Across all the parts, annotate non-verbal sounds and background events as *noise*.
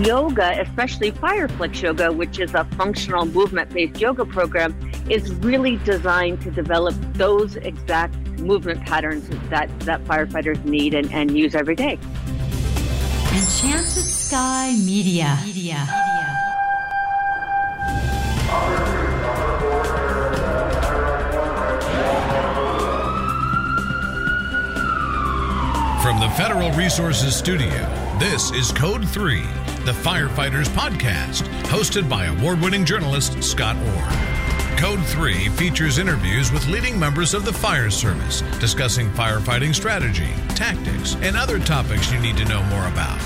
Yoga, especially Fireflex Yoga, which is a functional movement based yoga program, is really designed to develop those exact movement patterns that, that firefighters need and, and use every day. Enchanted Sky Media. Media. From the Federal Resources Studio, this is Code 3, the Firefighters Podcast, hosted by award winning journalist Scott Orr. Code 3 features interviews with leading members of the fire service discussing firefighting strategy, tactics, and other topics you need to know more about.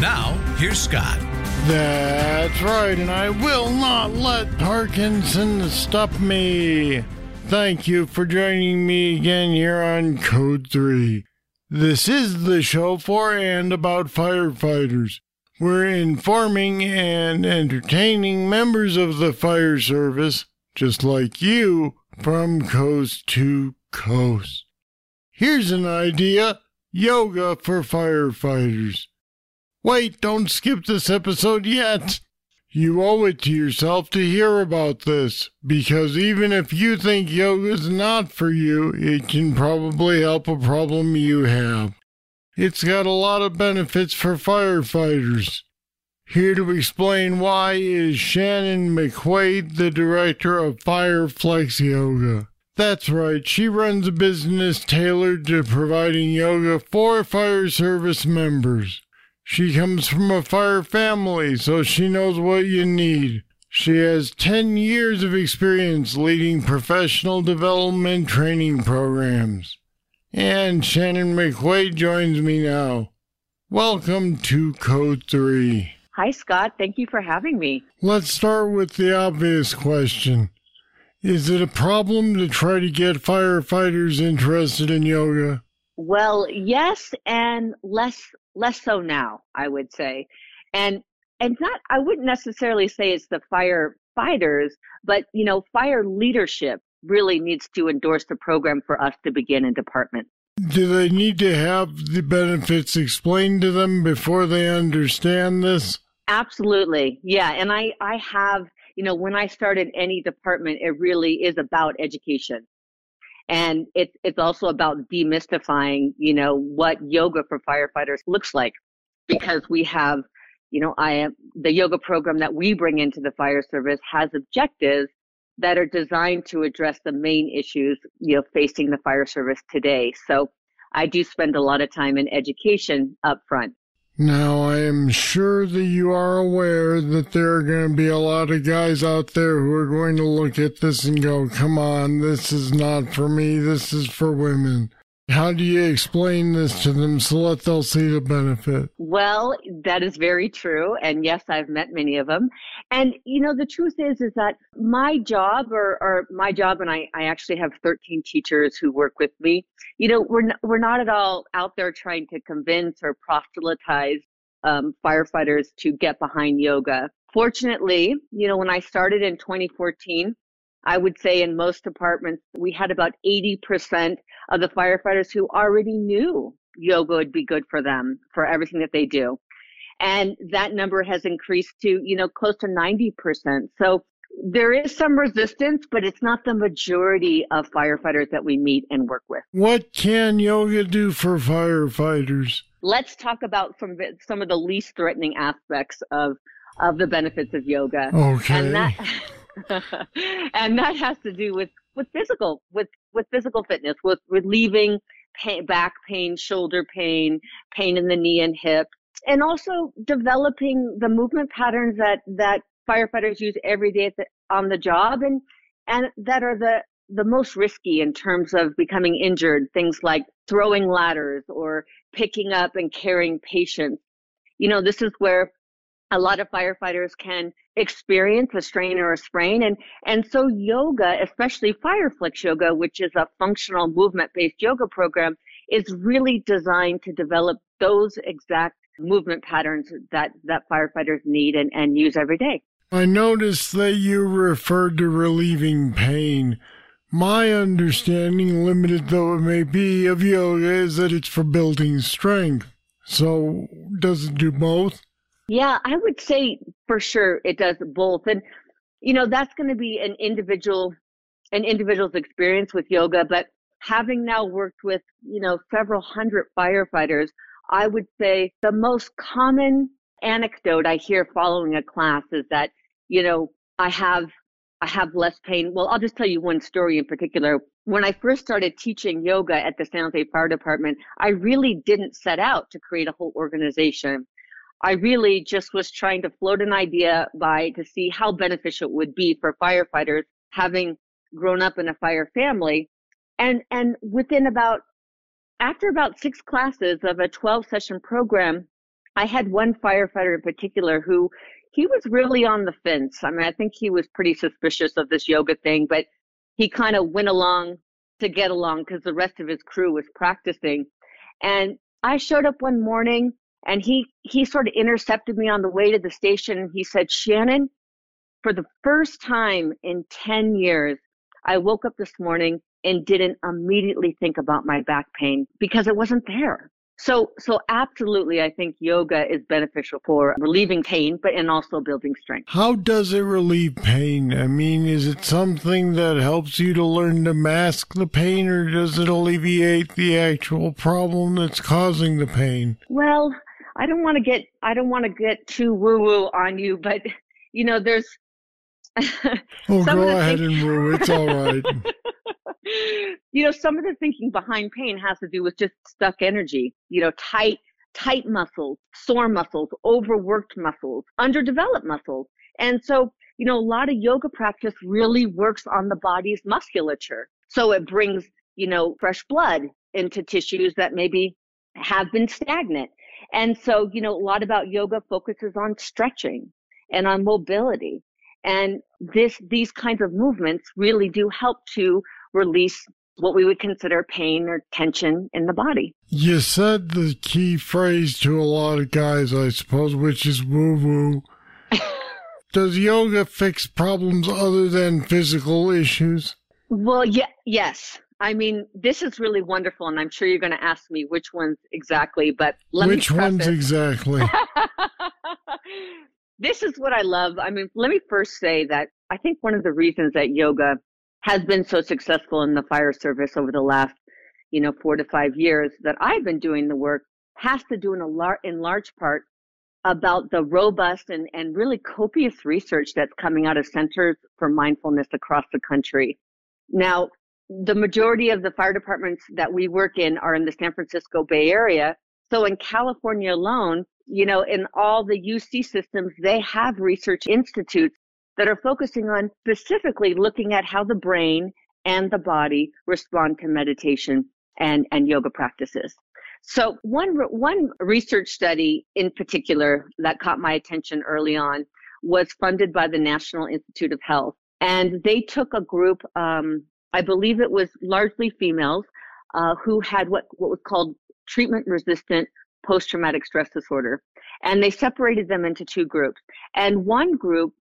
Now, here's Scott. That's right, and I will not let Parkinson stop me. Thank you for joining me again here on Code 3. This is the show for and about firefighters. We're informing and entertaining members of the fire service, just like you, from coast to coast. Here's an idea yoga for firefighters. Wait, don't skip this episode yet. You owe it to yourself to hear about this, because even if you think yoga is not for you, it can probably help a problem you have. It's got a lot of benefits for firefighters. Here to explain why is Shannon McQuaid, the director of Fireflex Yoga. That's right, she runs a business tailored to providing yoga for fire service members. She comes from a fire family, so she knows what you need. She has 10 years of experience leading professional development training programs. And Shannon McQuaid joins me now. Welcome to Code 3. Hi, Scott. Thank you for having me. Let's start with the obvious question. Is it a problem to try to get firefighters interested in yoga? Well, yes, and less less so now, I would say. And and not I wouldn't necessarily say it's the firefighters, but you know, fire leadership really needs to endorse the program for us to begin in department. Do they need to have the benefits explained to them before they understand this? Absolutely. Yeah, and I I have, you know, when I started any department, it really is about education and it's it's also about demystifying you know what yoga for firefighters looks like because we have you know i am the yoga program that we bring into the fire service has objectives that are designed to address the main issues you know facing the fire service today. So i do spend a lot of time in education up front. Now, I am sure that you are aware that there are going to be a lot of guys out there who are going to look at this and go, come on, this is not for me, this is for women. How do you explain this to them so that they'll see the benefit? Well, that is very true. And yes, I've met many of them. And, you know, the truth is, is that my job or, or my job, and I, I actually have 13 teachers who work with me, you know, we're, n- we're not at all out there trying to convince or proselytize um, firefighters to get behind yoga. Fortunately, you know, when I started in 2014, I would say in most departments, we had about 80% of the firefighters who already knew yoga would be good for them for everything that they do. And that number has increased to, you know, close to 90%. So there is some resistance, but it's not the majority of firefighters that we meet and work with. What can yoga do for firefighters? Let's talk about some some of the least threatening aspects of of the benefits of yoga. Okay. And that *laughs* *laughs* and that has to do with with physical with with physical fitness, with relieving pain, back pain, shoulder pain, pain in the knee and hip, and also developing the movement patterns that that firefighters use every day the, on the job and and that are the the most risky in terms of becoming injured things like throwing ladders or picking up and carrying patients. You know this is where a lot of firefighters can experience a strain or a sprain and and so yoga especially fireflex yoga which is a functional movement based yoga program is really designed to develop those exact movement patterns that that firefighters need and, and use every day. I noticed that you referred to relieving pain. My understanding limited though it may be of yoga is that it's for building strength. So does it do both Yeah, I would say for sure it does both. And, you know, that's going to be an individual, an individual's experience with yoga. But having now worked with, you know, several hundred firefighters, I would say the most common anecdote I hear following a class is that, you know, I have I have less pain. Well, I'll just tell you one story in particular. When I first started teaching yoga at the San Jose Fire Department, I really didn't set out to create a whole organization. I really just was trying to float an idea by to see how beneficial it would be for firefighters having grown up in a fire family. And and within about after about six classes of a 12 session program, I had one firefighter in particular who he was really on the fence. I mean, I think he was pretty suspicious of this yoga thing, but he kind of went along to get along because the rest of his crew was practicing. And I showed up one morning and he he sort of intercepted me on the way to the station he said, "Shannon, for the first time in 10 years, I woke up this morning and didn't immediately think about my back pain because it wasn't there. So, so absolutely, I think yoga is beneficial for relieving pain, but and also building strength. How does it relieve pain? I mean, is it something that helps you to learn to mask the pain, or does it alleviate the actual problem that's causing the pain? Well, I don't want to get I don't want to get too woo woo on you, but you know, there's. *laughs* oh, go ahead things- and woo. It's all right. *laughs* you know, some of the thinking behind pain has to do with just stuck energy, you know, tight, tight muscles, sore muscles, overworked muscles, underdeveloped muscles. And so, you know, a lot of yoga practice really works on the body's musculature. So it brings, you know, fresh blood into tissues that maybe have been stagnant. And so, you know, a lot about yoga focuses on stretching and on mobility. And this, these kinds of movements really do help to release what we would consider pain or tension in the body. You said the key phrase to a lot of guys, I suppose, which is woo woo. *laughs* Does yoga fix problems other than physical issues? Well, yeah, yes. I mean, this is really wonderful, and I'm sure you're going to ask me which ones exactly, but let which me. Which ones exactly? *laughs* this is what I love. I mean, let me first say that I think one of the reasons that yoga has been so successful in the fire service over the last, you know, four to five years that I've been doing the work has to do in a lar- in large part about the robust and, and really copious research that's coming out of centers for mindfulness across the country. Now, the majority of the fire departments that we work in are in the San Francisco Bay Area. So in California alone, you know, in all the UC systems, they have research institutes that are focusing on specifically looking at how the brain and the body respond to meditation and, and yoga practices. So one, one research study in particular that caught my attention early on was funded by the National Institute of Health. And they took a group, um, I believe it was largely females, uh, who had what, what was called treatment resistant post traumatic stress disorder. And they separated them into two groups. And one group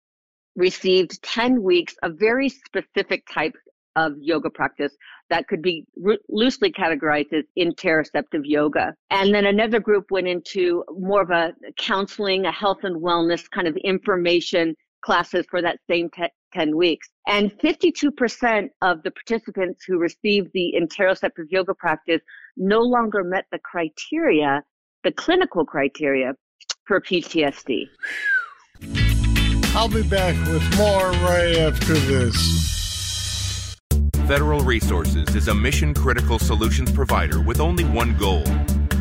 received 10 weeks of very specific types of yoga practice that could be loosely categorized as interoceptive yoga. And then another group went into more of a counseling, a health and wellness kind of information classes for that same 10 weeks. And 52% of the participants who received the interoceptive yoga practice no longer met the criteria, the clinical criteria for PTSD. I'll be back with more right after this. Federal Resources is a mission critical solutions provider with only one goal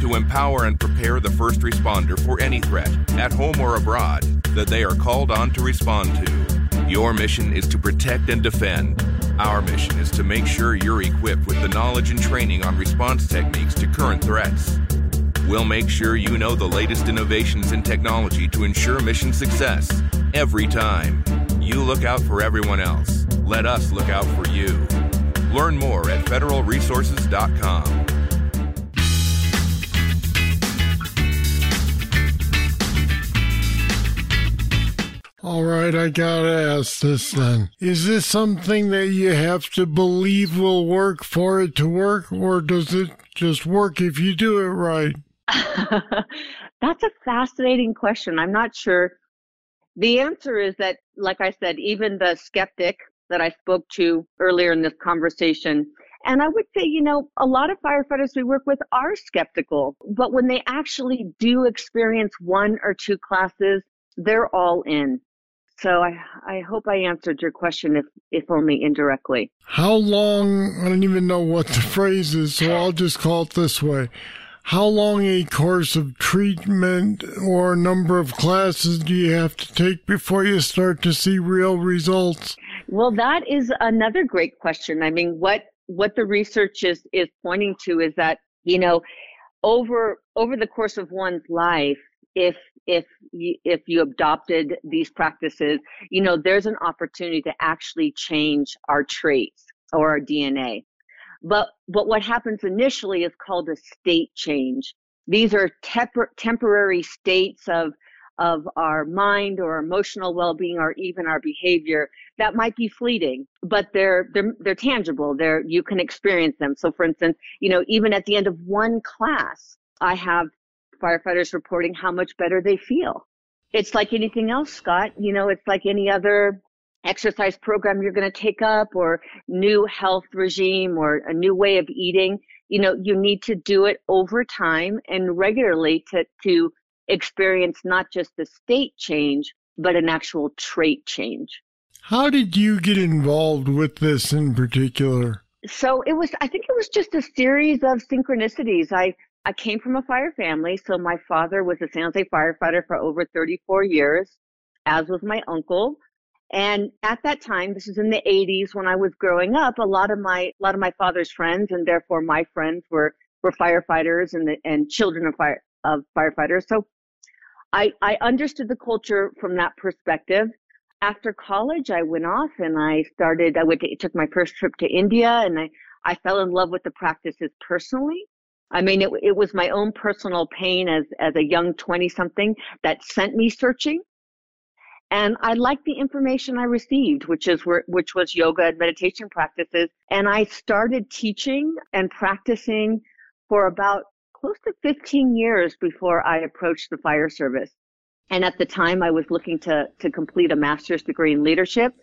to empower and prepare the first responder for any threat, at home or abroad, that they are called on to respond to. Your mission is to protect and defend. Our mission is to make sure you're equipped with the knowledge and training on response techniques to current threats. We'll make sure you know the latest innovations in technology to ensure mission success every time. You look out for everyone else. Let us look out for you. Learn more at federalresources.com. All right, I gotta ask this then. Is this something that you have to believe will work for it to work, or does it just work if you do it right? *laughs* That's a fascinating question. I'm not sure. The answer is that, like I said, even the skeptic that I spoke to earlier in this conversation, and I would say, you know, a lot of firefighters we work with are skeptical, but when they actually do experience one or two classes, they're all in. So I, I hope I answered your question, if, if only indirectly. How long, I don't even know what the *laughs* phrase is, so I'll just call it this way. How long a course of treatment or number of classes do you have to take before you start to see real results? Well, that is another great question. I mean, what what the research is is pointing to is that you know over over the course of one's life if if you, if you adopted these practices you know there's an opportunity to actually change our traits or our dna but but what happens initially is called a state change. These are tempor- temporary states of of our mind or emotional well-being or even our behavior that might be fleeting but they're they're they're tangible. They're you can experience them. So for instance you know even at the end of one class i have firefighters reporting how much better they feel it's like anything else scott you know it's like any other exercise program you're going to take up or new health regime or a new way of eating you know you need to do it over time and regularly to to experience not just the state change, but an actual trait change. How did you get involved with this in particular? So it was, I think it was just a series of synchronicities. I, I came from a fire family. So my father was a San Jose firefighter for over 34 years, as was my uncle. And at that time, this is in the 80s when I was growing up, a lot of my, a lot of my father's friends and therefore my friends were, were firefighters and the, and children of fire, of firefighters. So I, I understood the culture from that perspective. After college, I went off and I started, I went to, took my first trip to India and I, I fell in love with the practices personally. I mean, it, it was my own personal pain as, as a young 20 something that sent me searching. And I liked the information I received, which is where, which was yoga and meditation practices. And I started teaching and practicing for about close to 15 years before I approached the fire service. And at the time, I was looking to, to complete a master's degree in leadership.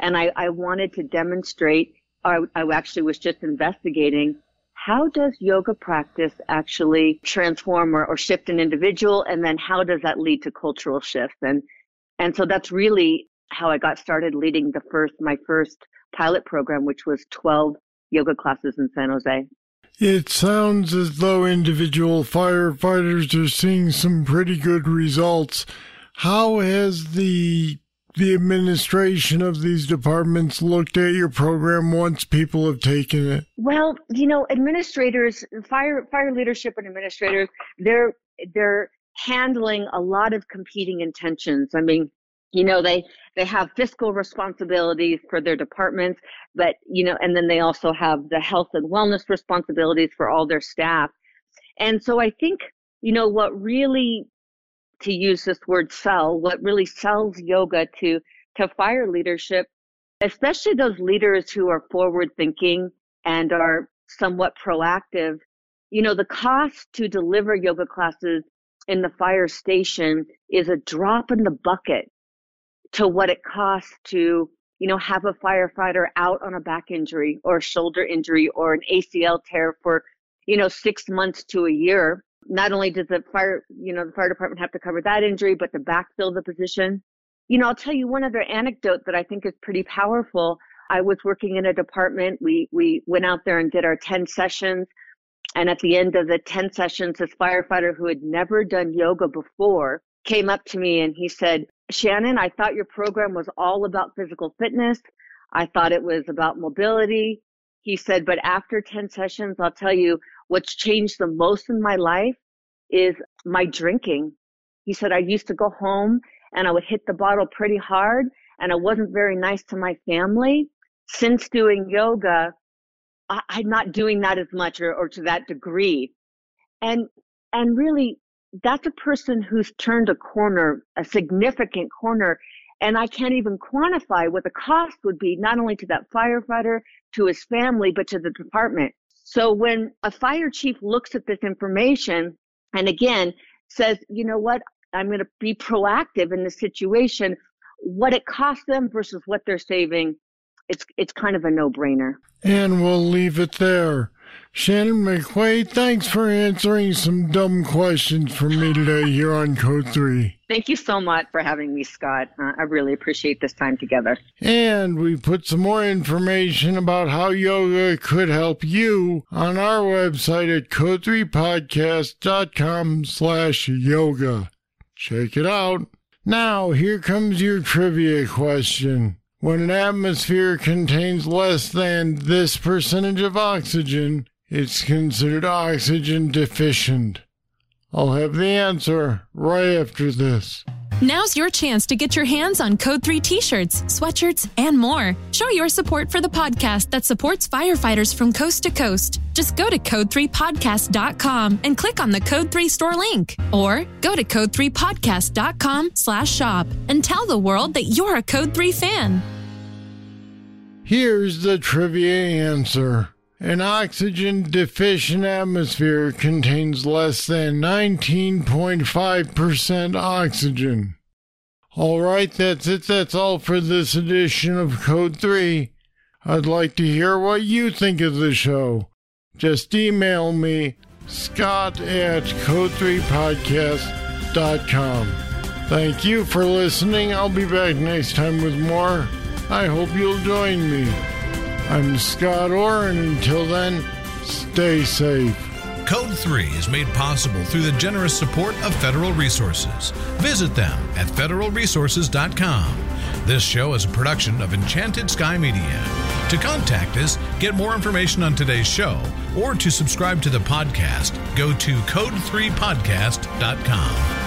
And I, I wanted to demonstrate, I, I actually was just investigating how does yoga practice actually transform or, or shift an individual? And then how does that lead to cultural shifts? And, and so that's really how I got started leading the first, my first pilot program, which was 12 yoga classes in San Jose. It sounds as though individual firefighters are seeing some pretty good results. How has the the administration of these departments looked at your program once people have taken it? Well, you know, administrators, fire fire leadership and administrators, they're they're handling a lot of competing intentions. I mean, you know they they have fiscal responsibilities for their departments but you know and then they also have the health and wellness responsibilities for all their staff and so i think you know what really to use this word sell what really sells yoga to to fire leadership especially those leaders who are forward thinking and are somewhat proactive. You know the cost to deliver yoga classes in the fire station is a drop in the bucket to what it costs to you know have a firefighter out on a back injury or a shoulder injury or an ACL tear for you know 6 months to a year not only does the fire you know the fire department have to cover that injury but to backfill the position you know I'll tell you one other anecdote that I think is pretty powerful I was working in a department we we went out there and did our 10 sessions and at the end of the 10 sessions this firefighter who had never done yoga before came up to me and he said Shannon, I thought your program was all about physical fitness. I thought it was about mobility. He said, but after 10 sessions, I'll tell you what's changed the most in my life is my drinking. He said, I used to go home and I would hit the bottle pretty hard and I wasn't very nice to my family. Since doing yoga, I, am not doing that as much or, or to that degree. And, and really that's a person who's turned a corner, a significant corner. And I can't even quantify what the cost would be, not only to that firefighter, to his family, but to the department. So when a fire chief looks at this information, and again, says, you know what, I'm going to be proactive in the situation, what it costs them versus what they're saving, it's it's kind of a no-brainer. And we'll leave it there. Shannon McQuaid, thanks for answering some dumb questions for me today here on Code 3. Thank you so much for having me, Scott. Uh, I really appreciate this time together. And we put some more information about how yoga could help you on our website at code3podcast.com slash yoga. Check it out. Now, here comes your trivia question. When an atmosphere contains less than this percentage of oxygen, it's considered oxygen deficient. I'll have the answer right after this. Now's your chance to get your hands on Code 3 t shirts, sweatshirts, and more. Show your support for the podcast that supports firefighters from coast to coast. Just go to code3podcast.com and click on the Code 3 store link. Or go to code3podcast.com slash shop and tell the world that you're a Code 3 fan. Here's the trivia answer. An oxygen deficient atmosphere contains less than 19.5% oxygen. All right, that's it. That's all for this edition of Code 3. I'd like to hear what you think of the show. Just email me, scott at code3podcast.com. Thank you for listening. I'll be back next time with more. I hope you'll join me. I'm Scott Orr, and until then, stay safe. Code 3 is made possible through the generous support of Federal Resources. Visit them at federalresources.com. This show is a production of Enchanted Sky Media. To contact us, get more information on today's show, or to subscribe to the podcast, go to code3podcast.com.